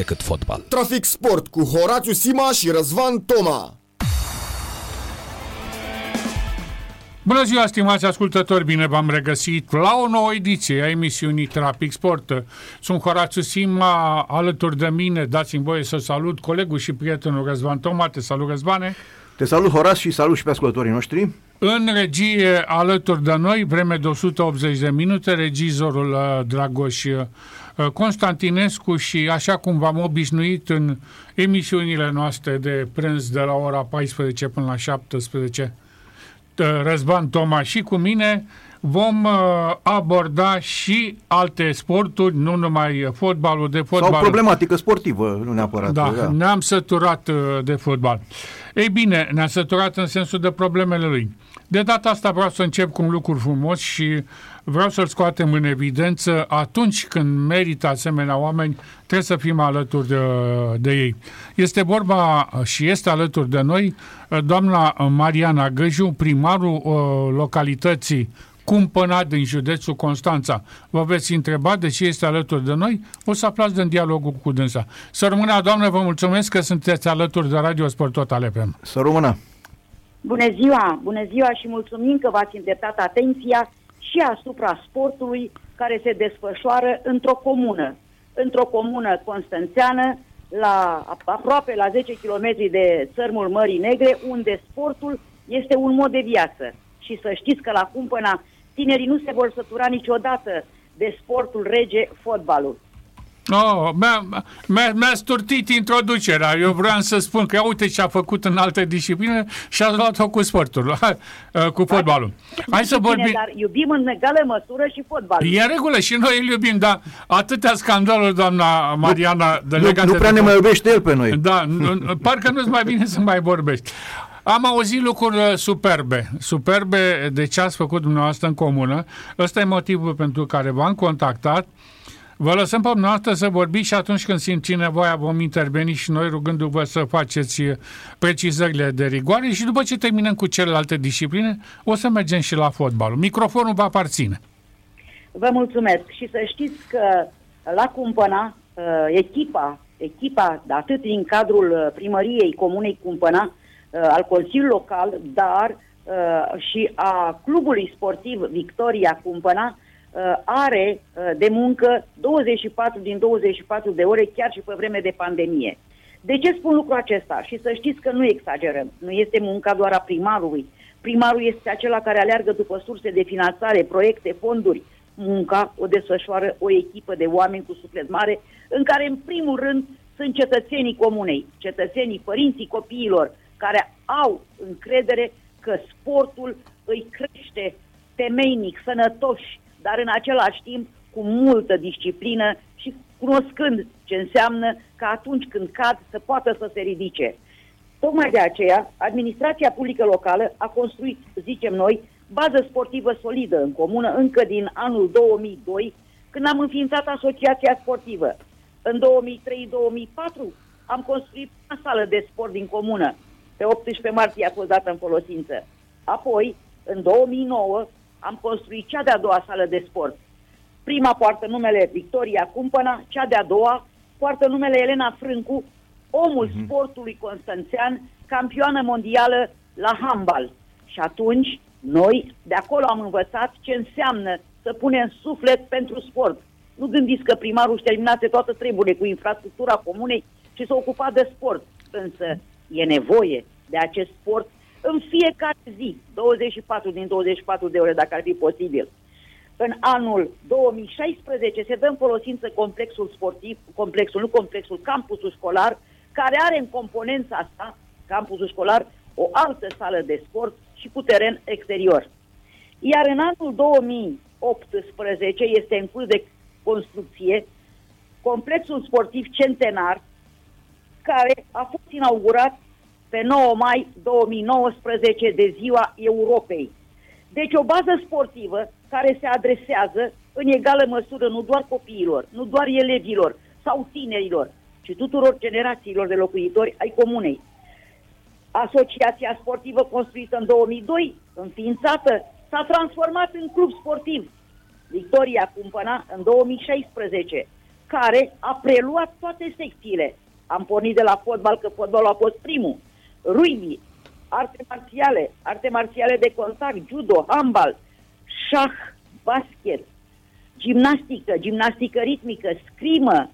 decât fotbal. Trafic Sport cu Horațiu Sima și Răzvan Toma. Bună ziua, stimați ascultători, bine v-am regăsit la o nouă ediție a emisiunii Trafic Sport. Sunt Horațiu Sima, alături de mine, dați-mi voie să salut colegul și prietenul Răzvan Toma, te salut Răzvane. Te salut, Horaț, și salut și pe ascultătorii noștri. În regie, alături de noi, vreme de 180 de minute, regizorul uh, Dragoș uh, Constantinescu și așa cum v-am obișnuit în emisiunile noastre de prânz de la ora 14 până la 17, uh, Răzvan Toma și cu mine, vom aborda și alte sporturi, nu numai fotbalul de fotbal. Sau problematică sportivă, nu neapărat. Da, da. ne-am săturat de fotbal. Ei bine, ne-am săturat în sensul de problemele lui. De data asta vreau să încep cu un lucru frumos și vreau să-l scoatem în evidență atunci când merită asemenea oameni, trebuie să fim alături de, de ei. Este vorba și este alături de noi doamna Mariana Găju, primarul localității Cumpăna din județul Constanța. Vă veți întreba de ce este alături de noi? O să aflați din dialogul cu dânsa. Să rămână, doamnă, vă mulțumesc că sunteți alături de Radio Sport Total FM. Să rămână! Bună ziua! Bună ziua și mulțumim că v-ați îndreptat atenția și asupra sportului care se desfășoară într-o comună. Într-o comună constanțeană, la, aproape la 10 km de țărmul Mării Negre, unde sportul este un mod de viață. Și să știți că la Cumpăna tinerii nu se vor sătura niciodată de sportul rege, fotbalul. Oh, mi-a, mi-a, mi-a sturtit introducerea. Eu vreau să spun că uite ce a făcut în alte discipline și a luat-o cu sportul, cu fotbalul. Hai să vorbim. Dar iubim în egală măsură și fotbalul. E în regulă și noi îl iubim, dar atâtea scandaluri, doamna Mariana, de nu, nu prea de ne mai iubește el pe noi. Da, nu, parcă nu-ți mai bine să mai vorbești. Am auzit lucruri uh, superbe, superbe de ce ați făcut dumneavoastră în comună. Ăsta e motivul pentru care v-am contactat. Vă lăsăm pe dumneavoastră să vorbiți și atunci când simți nevoia vom interveni și noi rugându-vă să faceți uh, precizările de rigoare și după ce terminăm cu celelalte discipline o să mergem și la fotbal. Microfonul va aparține. Vă mulțumesc și să știți că la Cumpăna uh, echipa, echipa atât din cadrul primăriei comunei Cumpăna, Uh, al Consiliului Local, dar uh, și a clubului sportiv Victoria Cumpăna uh, are de muncă 24 din 24 de ore, chiar și pe vreme de pandemie. De ce spun lucrul acesta? Și să știți că nu exagerăm. Nu este munca doar a primarului. Primarul este acela care aleargă după surse de finanțare, proiecte, fonduri. Munca o desfășoară o echipă de oameni cu suflet mare, în care, în primul rând, sunt cetățenii comunei, cetățenii, părinții copiilor, care au încredere că sportul îi crește temeinic, sănătoși, dar în același timp cu multă disciplină și cunoscând ce înseamnă că atunci când cad să poată să se ridice. Tocmai de aceea, administrația publică locală a construit, zicem noi, bază sportivă solidă în comună încă din anul 2002, când am înființat asociația sportivă. În 2003-2004 am construit o sală de sport din comună, pe 18 martie a fost dată în folosință. Apoi, în 2009, am construit cea de-a doua sală de sport. Prima poartă numele Victoria Cumpăna, cea de-a doua poartă numele Elena Frâncu, omul uh-huh. sportului constanțean, campioană mondială la handbal. Și atunci, noi de acolo am învățat ce înseamnă să punem suflet pentru sport. Nu gândiți că primarul își terminase toată treburile cu infrastructura comunei și s-a ocupat de sport. Însă e nevoie de acest sport în fiecare zi, 24 din 24 de ore, dacă ar fi posibil. În anul 2016 se dă în folosință complexul sportiv, complexul, nu complexul, campusul școlar, care are în componența asta, campusul școlar, o altă sală de sport și cu teren exterior. Iar în anul 2018 este în curs de construcție complexul sportiv centenar, care a fost inaugurat pe 9 mai 2019 de Ziua Europei. Deci o bază sportivă care se adresează în egală măsură nu doar copiilor, nu doar elevilor sau tinerilor, ci tuturor generațiilor de locuitori ai comunei. Asociația sportivă construită în 2002, înființată, s-a transformat în club sportiv. Victoria Cumpăna în 2016. care a preluat toate secțiile. Am pornit de la fotbal, că fotbalul a fost primul. Rugby, arte marțiale, arte marțiale de contact, judo, handbal, șah, basket, gimnastică, gimnastică ritmică, scrimă,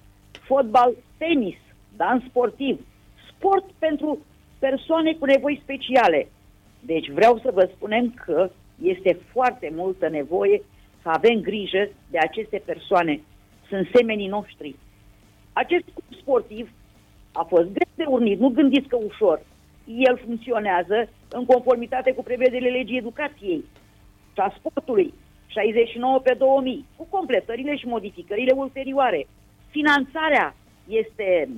fotbal, tenis, dans sportiv, sport pentru persoane cu nevoi speciale. Deci vreau să vă spunem că este foarte multă nevoie să avem grijă de aceste persoane. Sunt semenii noștri. Acest club sportiv a fost greu de urnit, nu gândiți că ușor. El funcționează în conformitate cu prevederile legii educației și a sportului 69 pe 2000, cu completările și modificările ulterioare. Finanțarea este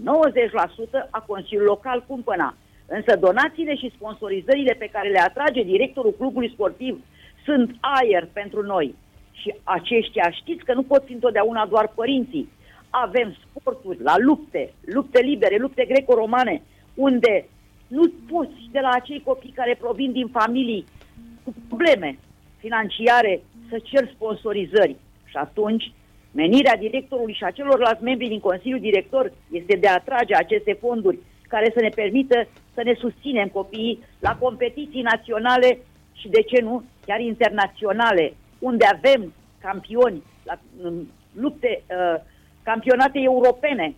90% a Consiliului Local Cumpăna. Însă donațiile și sponsorizările pe care le atrage directorul clubului sportiv sunt aer pentru noi. Și aceștia știți că nu pot fi întotdeauna doar părinții. Avem sporturi la lupte, lupte libere, lupte greco-romane, unde nu poți de la acei copii care provin din familii cu probleme financiare să cer sponsorizări. Și atunci, menirea directorului și a celorlalți membri din Consiliul Director este de a atrage aceste fonduri care să ne permită să ne susținem copiii la competiții naționale și, de ce nu, chiar internaționale, unde avem campioni la lupte, uh, campionate europene.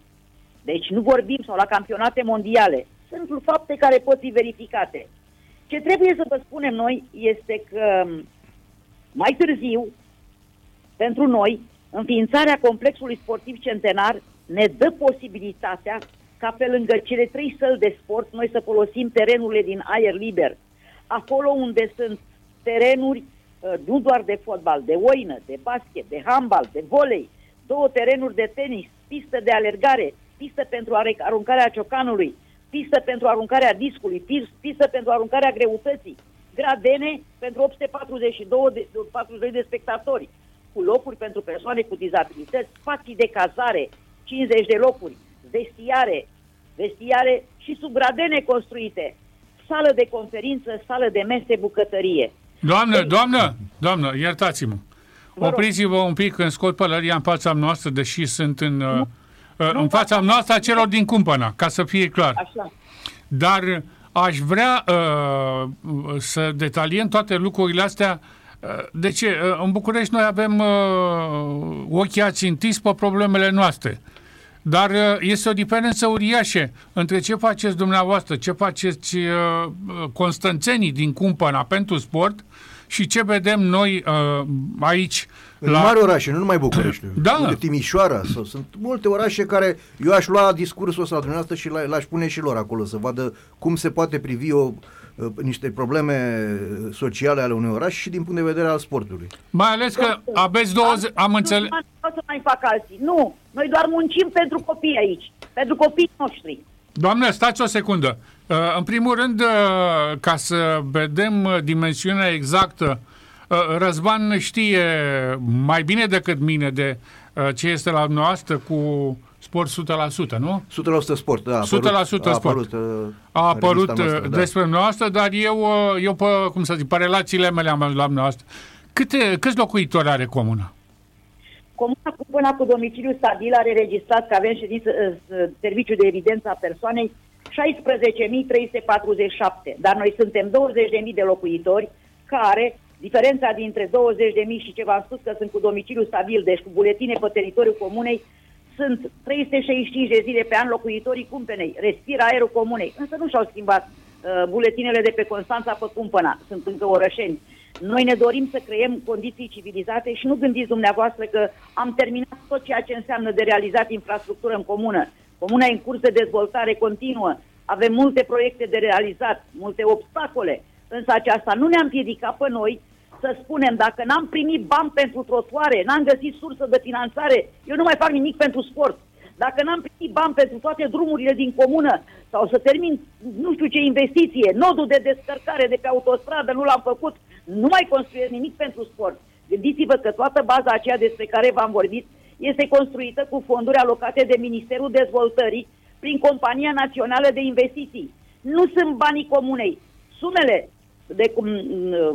Deci nu vorbim sau la campionate mondiale. Sunt fapte care pot fi verificate. Ce trebuie să vă spunem noi este că um, mai târziu, pentru noi, înființarea complexului sportiv centenar ne dă posibilitatea ca pe lângă cele trei săli de sport noi să folosim terenurile din aer liber. Acolo unde sunt terenuri uh, nu doar de fotbal, de oină, de basket, de handbal, de volei, două terenuri de tenis, pistă de alergare, pistă pentru aruncarea ciocanului, pistă pentru aruncarea discului, pistă pentru aruncarea greutății, gradene pentru 842 de, 42 de spectatori, cu locuri pentru persoane cu dizabilități, spații de cazare, 50 de locuri, vestiare, vestiare și sub gradene construite, sală de conferință, sală de mese, bucătărie. Doamnă, doamnă, doamnă, iertați-mă. Opriți-vă un pic când scot pălăria în fața noastră, deși sunt în, nu, uh, în fața noastră a celor din cumpăna, ca să fie clar. Așa. Dar aș vrea uh, să detaliem toate lucrurile astea. Uh, de ce? Uh, în București noi avem uh, ochii ațintiți pe problemele noastre. Dar uh, este o diferență uriașă între ce faceți dumneavoastră, ce faceți uh, constanțenii din cumpăna pentru sport și ce vedem noi uh, aici. În la... mari orașe, nu numai București. Da. Unde Timișoara. Sau, sunt multe orașe care eu aș lua discursul ăsta la dumneavoastră și l-aș pune și lor acolo să vadă cum se poate privi o, uh, niște probleme sociale ale unui oraș și din punct de vedere al sportului. Mai ales că aveți 20... Am înțeles... Nu să mai fac alții. Nu. Noi doar muncim pentru copii aici. Pentru copiii noștri. Doamne, stați o secundă. Uh, în primul rând, uh, ca să vedem uh, dimensiunea exactă, Răzvan știe mai bine decât mine de ce este la noastră cu sport 100%, nu? 100% sport, da. A 100% apărut, sport. A apărut, a apărut noastră, da. despre da. noastră, dar eu, eu pe, cum să zic, pe relațiile mele am la noastră. Câte, câți locuitori are comuna? Comuna cu până cu domiciliu stabil are registrat că avem ședință, serviciu de evidență a persoanei 16.347, dar noi suntem 20.000 de locuitori care, diferența dintre 20.000 și ce v-am spus că sunt cu domiciliu stabil, deci cu buletine pe teritoriul comunei, sunt 365 de zile pe an locuitorii Cumpenei, respiră aerul comunei, însă nu și-au schimbat uh, buletinele de pe Constanța pe Cumpăna, sunt încă orășeni. Noi ne dorim să creăm condiții civilizate și nu gândiți dumneavoastră că am terminat tot ceea ce înseamnă de realizat infrastructură în comună. Comuna e în curs de dezvoltare continuă, avem multe proiecte de realizat, multe obstacole, însă aceasta nu ne-a împiedicat pe noi să spunem, dacă n-am primit bani pentru trotuare, n-am găsit sursă de finanțare, eu nu mai fac nimic pentru sport. Dacă n-am primit bani pentru toate drumurile din comună sau să termin nu știu ce investiție, nodul de descărcare de pe autostradă nu l-am făcut, nu mai construiesc nimic pentru sport. Gândiți-vă că toată baza aceea despre care v-am vorbit este construită cu fonduri alocate de Ministerul Dezvoltării prin Compania Națională de Investiții. Nu sunt banii comunei. Sumele de, cum, uh,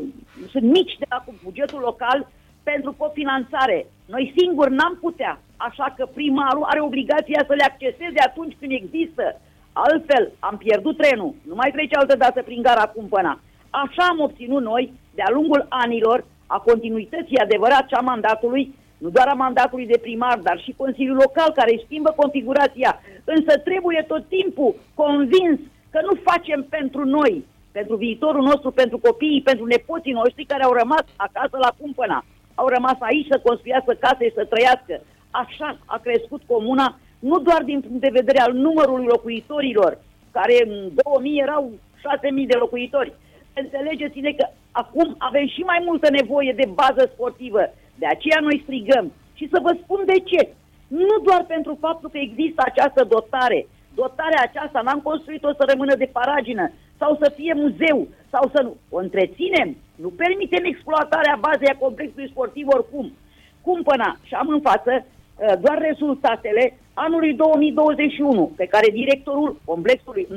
sunt mici de la bugetul local pentru cofinanțare. Noi singuri n-am putea. așa că primarul are obligația să le acceseze atunci când există. Altfel, am pierdut trenul, nu mai trece altă dată prin gara Cumpăna. Așa am obținut noi, de-a lungul anilor, a continuității adevărat și a mandatului, nu doar a mandatului de primar, dar și Consiliul Local care își schimbă configurația. Însă trebuie tot timpul convins că nu facem pentru noi, pentru viitorul nostru, pentru copiii, pentru nepoții noștri care au rămas acasă la cumpăna. Au rămas aici să construiască case și să trăiască. Așa a crescut comuna, nu doar din punct de vedere al numărului locuitorilor, care în 2000 erau 6.000 de locuitori. Înțelegeți-ne că acum avem și mai multă nevoie de bază sportivă. De aceea noi strigăm. Și să vă spun de ce. Nu doar pentru faptul că există această dotare. Dotarea aceasta n-am construit-o să rămână de paragină sau să fie muzeu sau să nu. O întreținem. Nu permitem exploatarea bazei a complexului sportiv oricum. Cumpăna și am în față uh, doar rezultatele anului 2021, pe care directorul complexului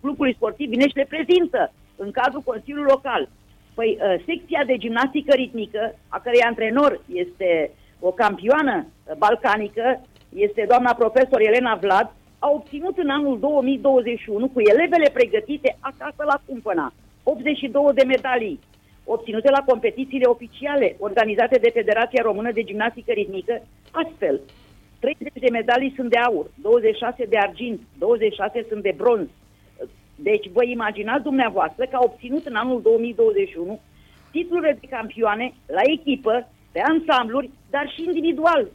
clubului sportiv vine și le prezintă în cadrul Consiliului Local. Păi uh, secția de gimnastică ritmică, a cărei antrenor este o campioană uh, balcanică, este doamna profesor Elena Vlad, a obținut în anul 2021 cu elevele pregătite acasă la Cumpăna 82 de medalii obținute la competițiile oficiale organizate de Federația Română de Gimnastică Ritmică, astfel 30 de medalii sunt de aur, 26 de argint, 26 sunt de bronz, deci vă imaginați dumneavoastră că a obținut în anul 2021 titlurile de campioane la echipă, pe ansambluri, dar și individual.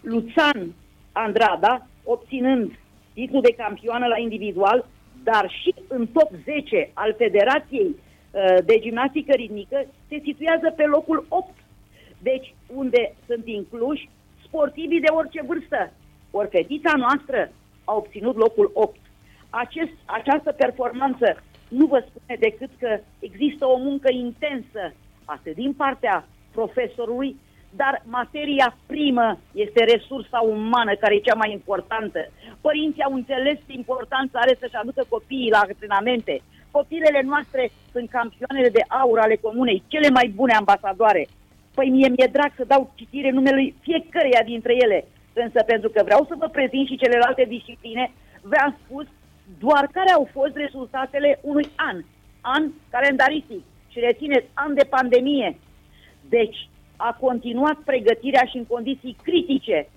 Luțan Andrada obținând titlul de campioană la individual, dar și în top 10 al Federației uh, de Gimnastică Ritmică, se situează pe locul 8. Deci, unde sunt incluși sportivii de orice vârstă. Ori fetița noastră a obținut locul 8 acest, această performanță nu vă spune decât că există o muncă intensă, atât din partea profesorului, dar materia primă este resursa umană, care e cea mai importantă. Părinții au înțeles importanța are să-și aducă copiii la antrenamente. Copilele noastre sunt campioanele de aur ale comunei, cele mai bune ambasadoare. Păi mie mi-e drag să dau citire numele fiecăreia dintre ele, însă pentru că vreau să vă prezint și celelalte discipline, v-am spus doar care au fost rezultatele unui an, an calendaristic și rețineți, an de pandemie. Deci, a continuat pregătirea și în condiții critice.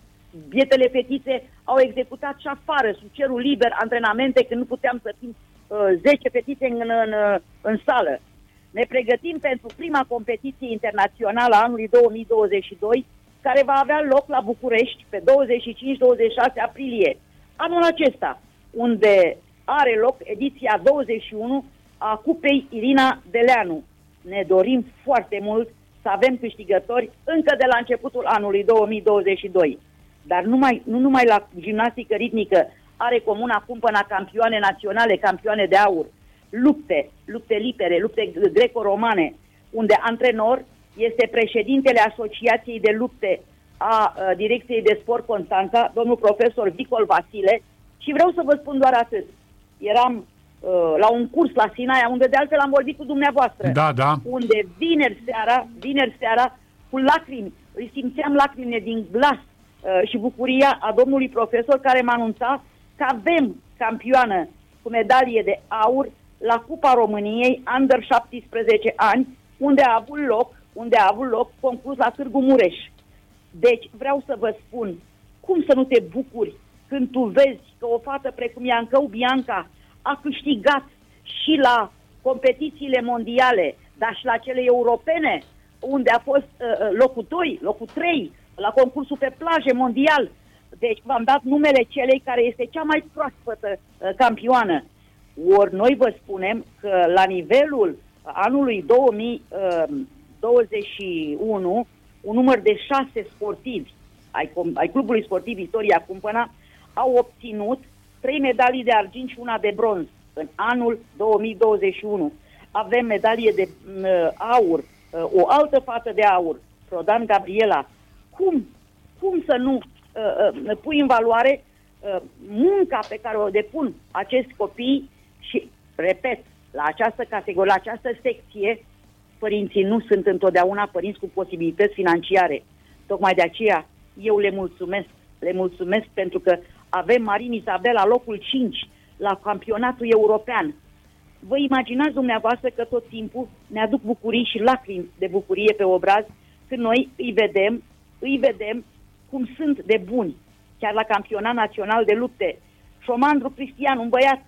Bietele fetițe au executat și afară, sub cerul liber, antrenamente când nu puteam să fim uh, 10 fetițe în, în, în sală. Ne pregătim pentru prima competiție internațională a anului 2022, care va avea loc la București pe 25-26 aprilie. Anul acesta, unde are loc ediția 21 a Cupei Irina Deleanu. Ne dorim foarte mult să avem câștigători încă de la începutul anului 2022. Dar numai, nu numai la gimnastică ritmică are comuna cumpăna campioane naționale, campioane de aur, lupte, lupte lipere, lupte greco-romane, unde antrenor este președintele Asociației de Lupte a, a Direcției de Sport Constanța, domnul profesor Vicol Vasile, și vreau să vă spun doar atât. Eram uh, la un curs la Sinaia, unde de altfel am vorbit cu dumneavoastră. Da, da. Unde vineri seara, vineri seara, cu lacrimi, îi simțeam lacrimile din glas uh, și bucuria a domnului profesor care m-a anunțat că avem campioană cu medalie de aur la Cupa României under 17 ani, unde a avut loc, unde a avut loc concurs la Târgu Mureș. Deci vreau să vă spun, cum să nu te bucuri când tu vezi că o fată precum Iancău Bianca a câștigat și la competițiile mondiale, dar și la cele europene, unde a fost uh, uh locul 2, locul 3, la concursul pe plaje mondial. Deci v-am dat numele celei care este cea mai proaspătă uh, campioană. Ori noi vă spunem că la nivelul anului 2021, uh, un număr de șase sportivi ai, ai clubului sportiv Istoria Cumpăna au obținut trei medalii de argint și una de bronz în anul 2021. Avem medalie de uh, aur, uh, o altă fată de aur, Rodan Gabriela. Cum, cum să nu uh, uh, pui în valoare uh, munca pe care o depun acești copii și, repet, la această categorie, la această secție, părinții nu sunt întotdeauna părinți cu posibilități financiare. Tocmai de aceea eu le mulțumesc le mulțumesc pentru că avem Marin Isabela locul 5 la campionatul european. Vă imaginați dumneavoastră că tot timpul ne aduc bucurii și lacrimi de bucurie pe obraz când noi îi vedem, îi vedem cum sunt de buni, chiar la campionat național de lupte. Șomandru Cristian, un băiat,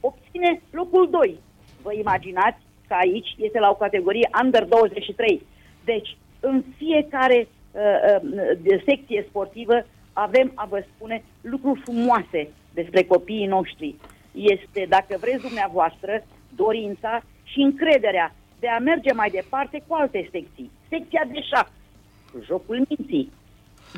obține locul 2. Vă imaginați că aici este la o categorie under 23. Deci, în fiecare uh, uh, secție sportivă avem, a vă spune, lucruri frumoase despre copiii noștri. Este, dacă vreți dumneavoastră, dorința și încrederea de a merge mai departe cu alte secții. Secția de șah, jocul minții.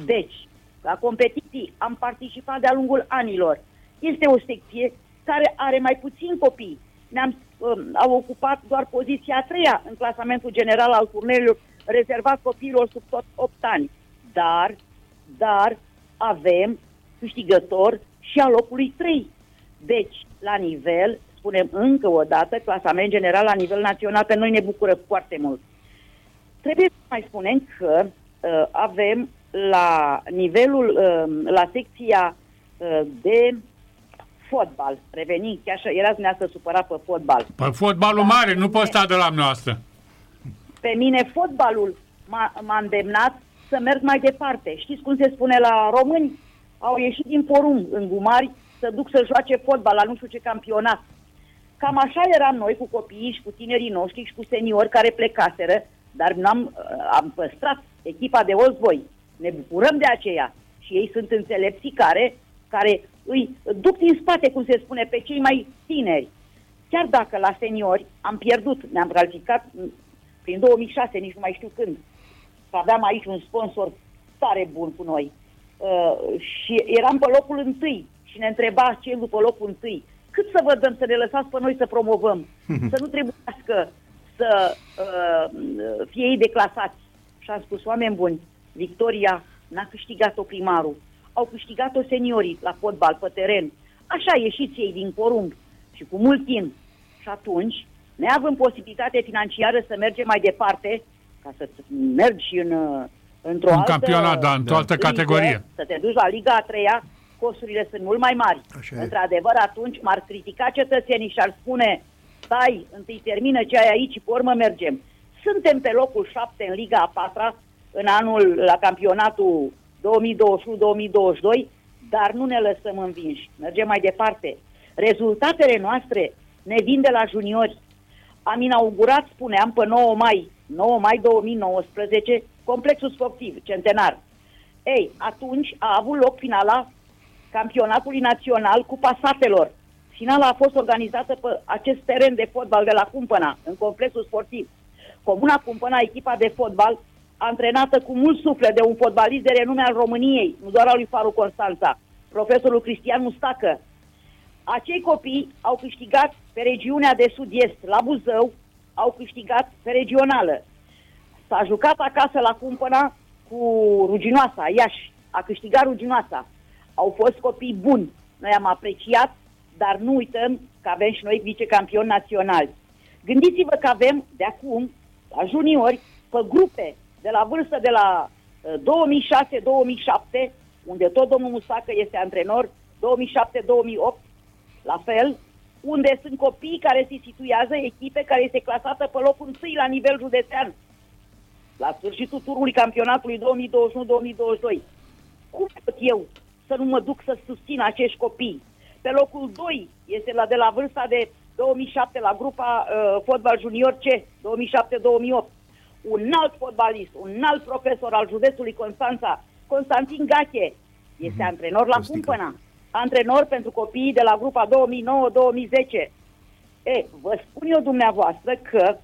Deci, la competiții am participat de-a lungul anilor. Este o secție care are mai puțin copii. Ne-am um, au ocupat doar poziția a treia în clasamentul general al turneilor rezervat copiilor sub tot 8 ani. Dar, dar avem câștigător și a locului 3. Deci, la nivel, spunem încă o dată, clasament general la nivel național, pe noi ne bucură foarte mult. Trebuie să mai spunem că uh, avem la nivelul, uh, la secția uh, de fotbal, revenind, chiar așa, erați dumneavoastră supărat pe fotbal. Pe fotbalul da, mare, nu poți sta de la noastră. Pe mine fotbalul m-a, m-a îndemnat să merg mai departe. Știți cum se spune la români? Au ieșit din porum în gumari să duc să joace fotbal la nu știu ce campionat. Cam așa eram noi cu copiii și cu tinerii noștri și cu seniori care plecaseră, dar n-am, am păstrat echipa de Oldsboy. Ne bucurăm de aceea. Și ei sunt înțelepții care, care îi duc din spate, cum se spune, pe cei mai tineri. Chiar dacă la seniori am pierdut, ne-am calificat prin 2006, nici nu mai știu când, aveam aici un sponsor tare bun cu noi. Uh, și eram pe locul întâi și ne întreba ce după locul întâi. Cât să vă dăm să ne lăsați pe noi să promovăm? să nu trebuiască să uh, fie ei declasați. Și am spus, oameni buni, Victoria n-a câștigat-o primarul, au câștigat-o seniorii la fotbal, pe teren. Așa ieșiți ei din porumb și cu mult timp. Și atunci, neavând posibilitate financiară să mergem mai departe, ca să mergi în, într-o un altă... campionat, da, într-o altă ligă, categorie. Să te duci la Liga a treia, costurile sunt mult mai mari. Așa Într-adevăr, atunci m-ar critica cetățenii și ar spune stai, întâi termină ce ai aici și pe urmă mergem. Suntem pe locul 7 în Liga a patra în anul la campionatul 2021-2022, dar nu ne lăsăm învinși. Mergem mai departe. Rezultatele noastre ne vin de la juniori. Am inaugurat, spuneam, pe 9 mai, 9 mai 2019, complexul sportiv, centenar. Ei, atunci a avut loc finala campionatului național cu pasatelor. Finala a fost organizată pe acest teren de fotbal de la Cumpăna, în complexul sportiv. Comuna Cumpăna, echipa de fotbal, antrenată cu mult suflet de un fotbalist de renume al României, nu doar al lui Faru Constanța, profesorul Cristian Mustacă. Acei copii au câștigat pe regiunea de sud-est, la Buzău, au câștigat pe regională. S-a jucat acasă la Cumpăna cu Ruginoasa, Iași. A câștigat Ruginoasa. Au fost copii buni. Noi am apreciat, dar nu uităm că avem și noi vicecampioni naționali. Gândiți-vă că avem de acum, la juniori, pe grupe de la vârstă de la uh, 2006-2007, unde tot domnul Musacă este antrenor, 2007-2008, la fel, unde sunt copii care se situează, echipe care este clasată pe locul întâi la nivel județean, la sfârșitul turului campionatului 2021-2022. Cum pot eu să nu mă duc să susțin acești copii? Pe locul 2 este la de la vârsta de 2007 la grupa uh, fotbal junior C, 2007-2008 un alt fotbalist, un alt profesor al județului Constanța, Constantin Gache, este mm-hmm. antrenor la Cumpăna, antrenor pentru copiii de la grupa 2009-2010. E, vă spun eu dumneavoastră că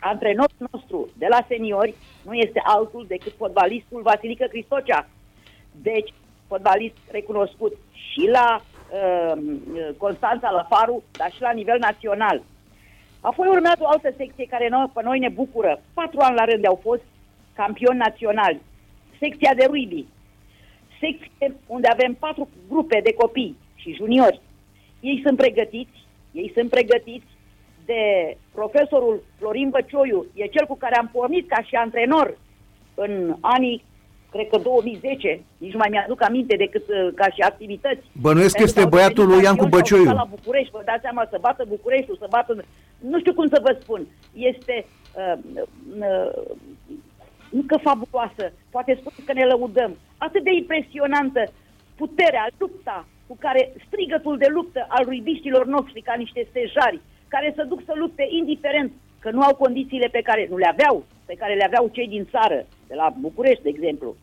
antrenorul nostru de la seniori nu este altul decât fotbalistul Vasilică Cristocea. Deci, fotbalist recunoscut și la uh, Constanța, la Faru, dar și la nivel național. Apoi urmează o altă secție care noi, pe noi ne bucură. Patru ani la rând au fost campioni naționali. Secția de rugby. Secție unde avem patru grupe de copii și juniori. Ei sunt pregătiți, ei sunt pregătiți de profesorul Florin Băcioiu, e cel cu care am pornit ca și antrenor în anii cred că 2010, nici nu mai mi-aduc aminte decât uh, ca și activități. Bănuiesc că Pentru este au băiatul devenit lui Iancu campioni și au Băcioiu. stat la București, vă dați seama, să bată Bucureștiul, să bată... Nu știu cum să vă spun. Este uh, uh, încă fabuloasă, poate spune că ne lăudăm. Atât de impresionantă puterea, lupta cu care strigătul de luptă al ruibiștilor noștri ca niște stejari, care să duc să lupte indiferent că nu au condițiile pe care nu le aveau, pe care le aveau cei din țară, de la București, de exemplu.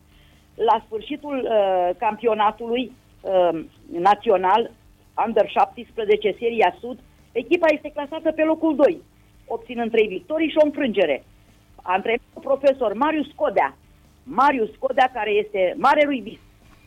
La sfârșitul uh, campionatului uh, național, Under 17, seria Sud, echipa este clasată pe locul 2, obținând 3 victorii și o înfrângere. Antrenorul profesor Marius Codea, Marius Codea, care este mare ruibist,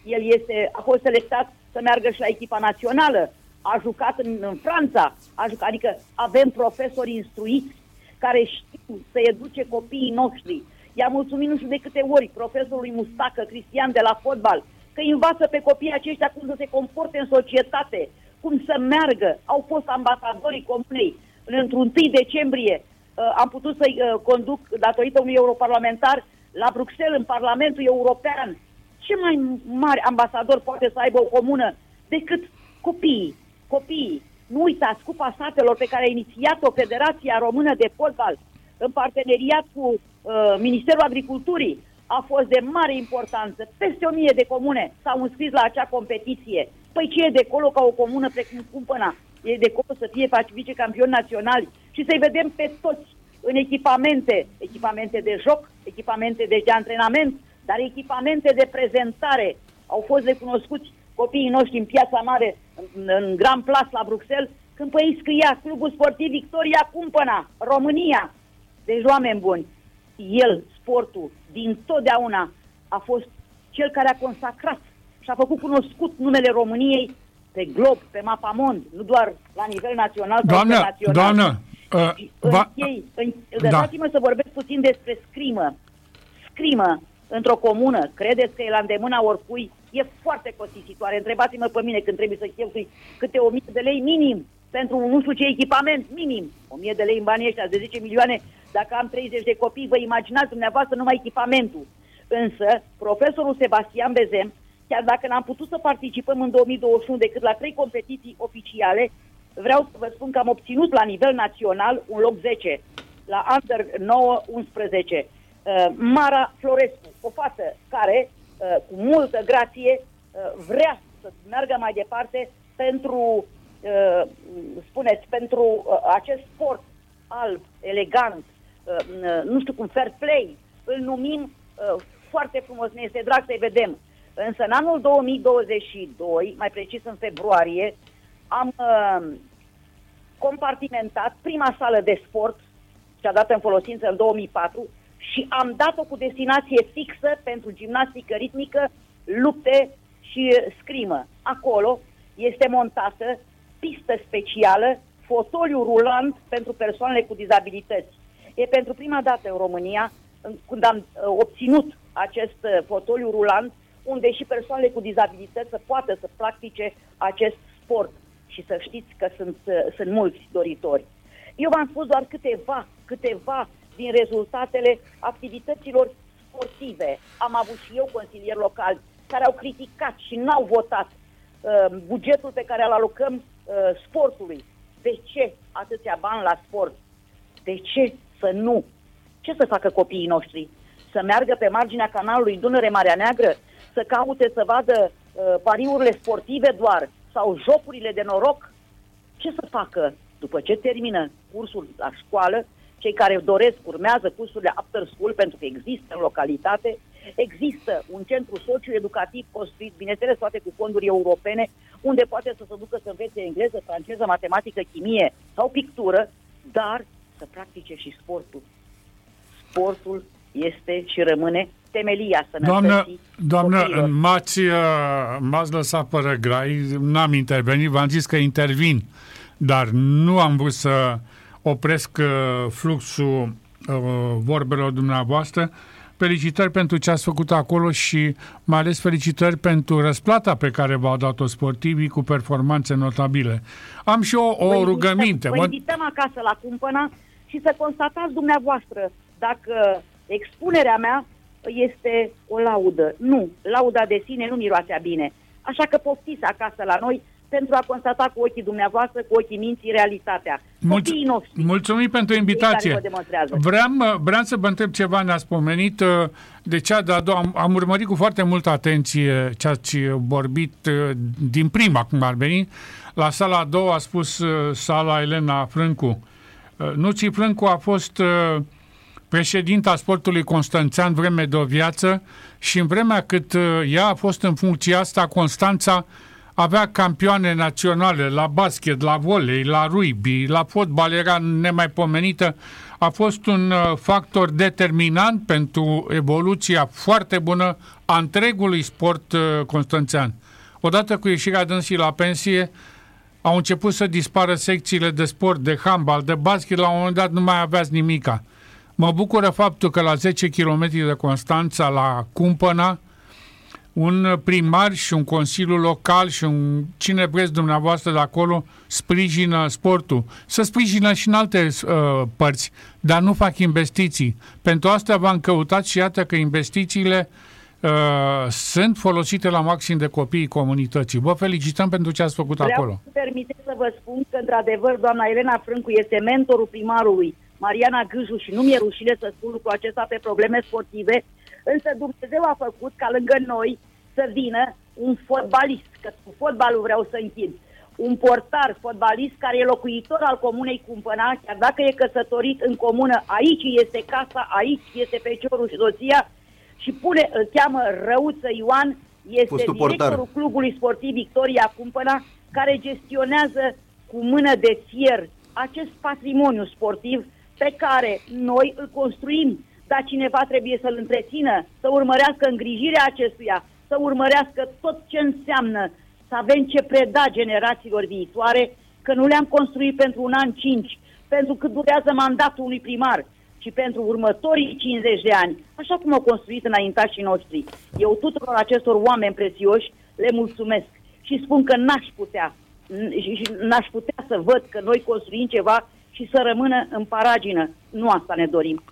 el este, a fost selectat să meargă și la echipa națională, a jucat în, în Franța, a jucat, adică avem profesori instruiți care știu să educe copiii noștri. I-am mulțumit nu știu de câte ori profesorului Mustacă, Cristian de la fotbal, că îi învață pe copiii aceștia cum să se comporte în societate, cum să meargă. Au fost ambasadorii comunei. Într-un 1 decembrie uh, am putut să-i uh, conduc, datorită unui europarlamentar, la Bruxelles, în Parlamentul European. Ce mai mare ambasador poate să aibă o comună decât copiii? Copiii. Nu uitați, Cupa Statelor pe care a inițiat-o Federația Română de Fotbal în parteneriat cu uh, Ministerul Agriculturii a fost de mare importanță. Peste o mie de comune s-au înscris la acea competiție. Păi ce e de acolo ca o comună precum Cumpăna? E de acolo să fie vicecampioni naționali și să-i vedem pe toți în echipamente, echipamente de joc, echipamente de, de antrenament, dar echipamente de prezentare. Au fost recunoscuți copiii noștri în piața mare, în, în Grand Place la Bruxelles, când pe ei scria Clubul Sportiv Victoria Cumpăna, România. Deci, oameni buni, el, sportul, din totdeauna a fost cel care a consacrat și a făcut cunoscut numele României pe glob, pe mapamond, nu doar la nivel național sau Doamnă, internațional. doamnă, uh, va, Închei, în, Da. Lăsați-mă să vorbesc puțin despre scrimă. Scrimă într-o comună, credeți că e la îndemâna oricui, e foarte costisitoare. Întrebați-mă pe mine când trebuie să cheltui câte o mie de lei minim pentru nu știu ce echipament, minim. O mie de lei în banii ăștia de 10 milioane, dacă am 30 de copii, vă imaginați dumneavoastră numai echipamentul. Însă, profesorul Sebastian Bezem, chiar dacă n-am putut să participăm în 2021 decât la trei competiții oficiale, vreau să vă spun că am obținut la nivel național un loc 10 la Under 9-11. Uh, Mara Florescu, o fată care, uh, cu multă grație, uh, vrea să meargă mai departe pentru, uh, spuneți, pentru uh, acest sport alb, elegant, uh, uh, nu știu cum, fair play, îl numim uh, foarte frumos, ne este drag să-i vedem. Însă în anul 2022, mai precis în februarie, am uh, compartimentat prima sală de sport, cea dată în folosință în 2004, și am dat-o cu destinație fixă pentru gimnastică ritmică, lupte și uh, scrimă. Acolo este montată pistă specială, fotoliu rulant pentru persoanele cu dizabilități. E pentru prima dată în România, în- când am uh, obținut acest uh, fotoliu rulant, unde și persoanele cu dizabilități să poată să practice acest sport. Și să știți că sunt, uh, sunt mulți doritori. Eu v-am spus doar câteva, câteva din rezultatele activităților sportive. Am avut și eu consilieri locali care au criticat și n-au votat uh, bugetul pe care îl alocăm uh, sportului. De ce atâția bani la sport? De ce să nu? Ce să facă copiii noștri? Să meargă pe marginea canalului Dunăre Marea Neagră? Să caute să vadă uh, pariurile sportive doar? Sau jocurile de noroc? Ce să facă după ce termină cursul la școală? Cei care doresc urmează cursurile after school pentru că există în localitate. Există un centru socioeducativ construit, bineînțeles, toate cu fonduri europene, unde poate să se ducă să învețe engleză, franceză, matematică, chimie sau pictură, dar să practice și sportul. Sportul este și rămâne temelia Doamnă, sănătății doamnă copiilor. m-ați, uh, m-ați lăsat fără grai, n-am intervenit, v-am zis că intervin, dar nu am vrut să opresc uh, fluxul uh, vorbelor dumneavoastră. Felicitări pentru ce ați făcut acolo și mai ales felicitări pentru răsplata pe care v-au dat-o sportivii cu performanțe notabile. Am și o, o Vă rugăminte. Invităm, vă Mă- invităm acasă la cumpăna și să constatați dumneavoastră dacă expunerea mea este o laudă. Nu, lauda de sine nu miroasea bine. Așa că poftiți acasă la noi pentru a constata cu ochii dumneavoastră, cu ochii minții, realitatea. Mulț- noștri. Mulțumim pentru invitație. Vreau, vreau să vă întreb ceva, ne-ați pomenit uh, de cea de-a doua. Am, am urmărit cu foarte multă atenție ce ați vorbit uh, din prima, cum ar veni. La sala a doua a spus uh, sala Elena Frâncu. Nuții Frâncu a fost președinta sportului Constanțean vreme de o viață și în vremea cât ea a fost în funcția asta, Constanța avea campioane naționale la basket, la volei, la rugby, la fotbal, era nemaipomenită. A fost un uh, factor determinant pentru evoluția foarte bună a întregului sport uh, constanțean. Odată cu ieșirea dânsii la pensie, au început să dispară secțiile de sport, de handbal, de basket, la un moment dat nu mai aveați nimica. Mă bucură faptul că la 10 km de Constanța, la Cumpăna, un primar și un consiliu local și un cine vreți dumneavoastră de acolo sprijină sportul. Să sprijină și în alte uh, părți, dar nu fac investiții. Pentru asta v-am căutat și iată că investițiile uh, sunt folosite la maxim de copiii comunității. Vă felicităm pentru ce ați făcut Vreau acolo. Să permiteți să vă spun că, într-adevăr, doamna Elena Frâncu este mentorul primarului Mariana Gâju și nu mi-e rușine să spun lucrul acesta pe probleme sportive, Însă Dumnezeu a făcut ca lângă noi să vină un fotbalist, că cu fotbalul vreau să închid, un portar fotbalist care e locuitor al comunei Cumpăna, chiar dacă e căsătorit în comună, aici este casa, aici este feciorul și soția și pune, îl cheamă Răuță Ioan, este Fostul directorul portar. clubului sportiv Victoria Cumpăna, care gestionează cu mână de fier acest patrimoniu sportiv pe care noi îl construim dar cineva trebuie să-l întrețină, să urmărească îngrijirea acestuia, să urmărească tot ce înseamnă să avem ce preda generațiilor viitoare, că nu le-am construit pentru un an cinci, pentru cât durează mandatul unui primar, ci pentru următorii 50 de ani, așa cum au construit înaintașii noștri. Eu tuturor acestor oameni prețioși le mulțumesc și spun că n-aș putea, n-aș putea să văd că noi construim ceva și să rămână în paragină. Nu asta ne dorim.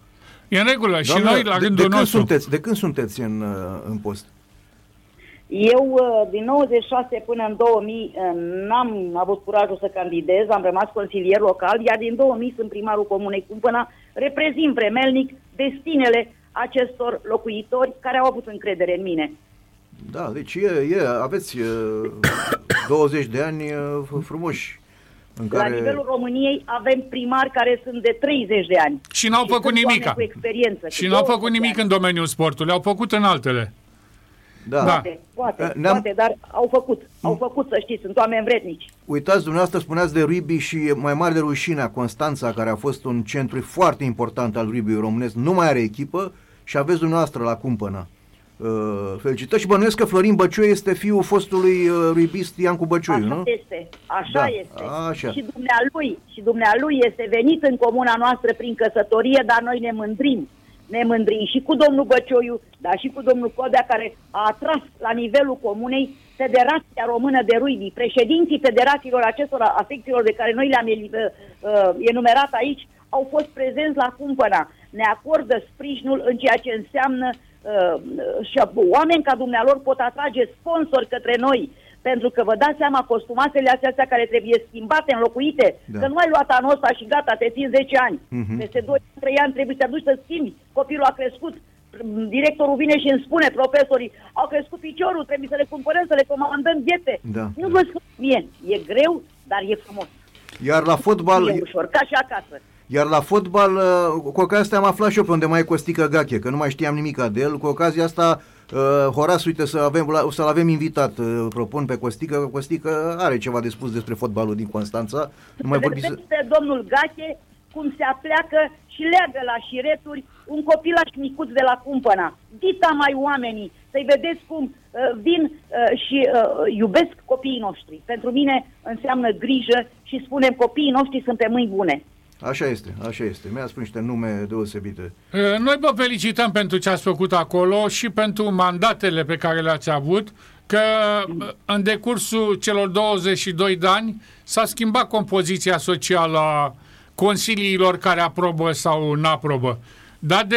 E în regulă. Doamne, și noi, la de, rândul de nostru... Sunteți, de când sunteți în, uh, în post? Eu, uh, din 96 până în 2000, uh, n-am avut curajul să candidez, am rămas consilier local, iar din 2000 sunt primarul Comunei Cumpăna, reprezint vremelnic destinele acestor locuitori care au avut încredere în mine. Da, deci e, e, aveți e, 20 de ani frumoși în care... La nivelul României avem primari care sunt de 30 de ani. Și n-au făcut nimic. Cu experiență. Și n-au făcut nimic în domeniul sportului, au făcut în altele. Da. Poate, poate, uh, poate, dar au făcut. Au făcut, să știți, sunt oameni vrednici. Uitați, dumneavoastră spuneați de rugby și mai mare de rușinea Constanța, care a fost un centru foarte important al rugby românesc, nu mai are echipă și aveți dumneavoastră la cumpănă. Uh, felicitări și bănuiesc că Florin Băcioi este fiul fostului uh, ruibist Iancu Băcioiu, așa nu? Este, așa da, este. Așa. Și dumnealui, și dumnealui este venit în comuna noastră prin căsătorie, dar noi ne mândrim. Ne mândrim și cu domnul Băcioiu, dar și cu domnul Codea, care a atras la nivelul comunei Federația Română de Rugby, președinții federațiilor acestor afecțiilor de care noi le-am uh, enumerat aici, au fost prezenți la cumpăna. Ne acordă sprijinul în ceea ce înseamnă Uh, și oameni ca dumnealor pot atrage sponsori către noi, pentru că vă dați seama costumasele astea care trebuie schimbate, înlocuite, da. că nu ai luat anul ăsta și gata, te țin 10 ani. Uh-huh. Peste 2-3 ani trebuie să duci să schimbi, copilul a crescut, directorul vine și îmi spune, profesorii, au crescut piciorul, trebuie să le cumpărăm, să le comandăm diete. Da. Nu vă spun mie, e greu, dar e frumos. Iar la fotbal... E ușor, ca și acasă. Iar la fotbal, uh, cu ocazia asta am aflat și eu pe unde mai e Costică Gache, că nu mai știam nimic de el. Cu ocazia asta, uh, Horas, uite, să avem, să-l avem invitat, uh, propun pe Costică, că Costică are ceva de spus despre fotbalul din Constanța. Nu mai vorbi să... domnul Gache cum se apleacă și leagă la șireturi un copilaș micuț de la cumpăna. Dita mai oamenii, să-i vedeți cum uh, vin uh, și uh, iubesc copiii noștri. Pentru mine înseamnă grijă și spunem copiii noștri sunt pe mâini bune. Așa este, așa este. Mi-a spus niște nume deosebite. Noi vă felicităm pentru ce ați făcut acolo și pentru mandatele pe care le-ați avut, că în decursul celor 22 de ani s-a schimbat compoziția socială a consiliilor care aprobă sau nu aprobă. Dar de,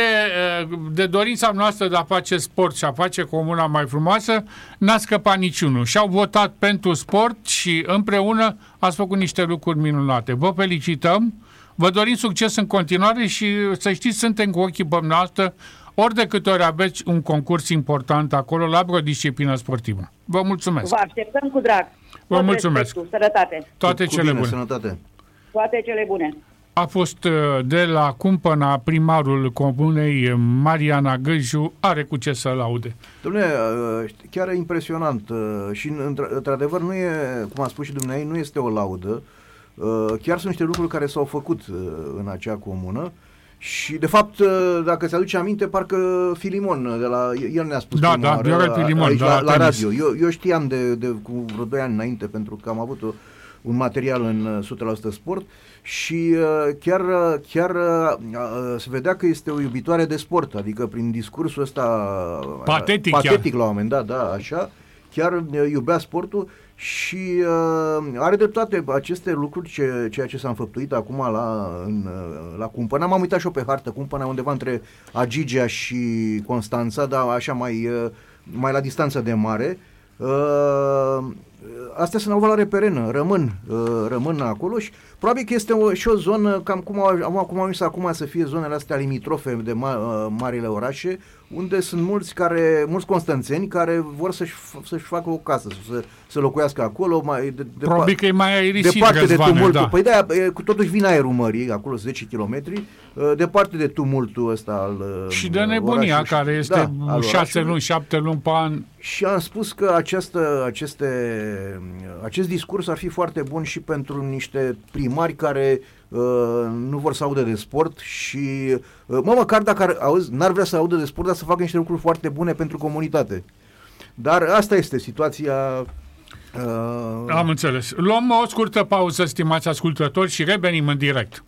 uh, de dorința noastră de a face sport și a face comuna mai frumoasă, n-a scăpat niciunul. Și-au votat pentru sport și împreună ați făcut niște lucruri minunate. Vă felicităm, vă dorim succes în continuare și să știți, suntem cu ochii pe noastră ori de câte ori aveți un concurs important acolo la vreo disciplină sportivă. Vă mulțumesc! Vă așteptăm cu drag. Vă Tot mulțumesc. respectul, Sănătate. Toate Cu cele bine, bune! Sănătate. Toate cele bune. A fost uh, de la cumpăna primarul comunei Mariana Gâju, are cu ce să laude. Dom'le, uh, chiar e impresionant uh, și într- într-adevăr nu e, cum a spus și dumneavoastră, nu este o laudă. Uh, Chiar sunt niște lucruri care s-au făcut uh, în acea comună și de fapt, uh, dacă se aduce aminte, parcă Filimon, uh, de la, el ne-a spus Da, prima da, oară, Viorel a- Filimon, aici, de la, la la tenis. radio. Eu, eu știam de, de cu vreo 2 ani înainte pentru că am avut o, un material în uh, 100% sport și uh, chiar, uh, chiar uh, uh, se vedea că este o iubitoare de sport, adică prin discursul ăsta uh, Patetic chiar. patetic la un moment dat, da, așa, chiar uh, iubea sportul și uh, are dreptate aceste lucruri, ce, ceea ce s-a înfăptuit acum la, în, uh, la Cumpăna. M-am uitat și eu pe hartă, Cumpăna undeva între Agigea și Constanța, dar așa mai, uh, mai la distanță de mare. Uh, astea sunt o valoare perenă, rămân, uh, rămân acolo și probabil că este o, și o zonă, cam cum au, am- cum au ajuns acum să fie zonele astea limitrofe de ma, uh, marile orașe, unde sunt mulți care, mulți constanțeni care vor să-și, f- să-și facă o casă, să, să locuiască acolo, mai de, de, Probabil că e mai aerisit, departe de Răzvane, tumultul. da. Păi da, cu totuși vine aerul mării, acolo 10 km, uh, departe de tumultul ăsta al uh, Și de nebunia orașului. care este Da, al șase orașului. luni, șapte luni pe an. Și am spus că această, aceste, acest discurs ar fi foarte bun și pentru niște primari care uh, nu vor să audă de sport și, uh, mă, măcar dacă ar, auzi, n-ar vrea să audă de sport, dar să facă niște lucruri foarte bune pentru comunitate. Dar asta este situația. Uh, Am înțeles. Luăm o scurtă pauză, stimați ascultători, și revenim în direct.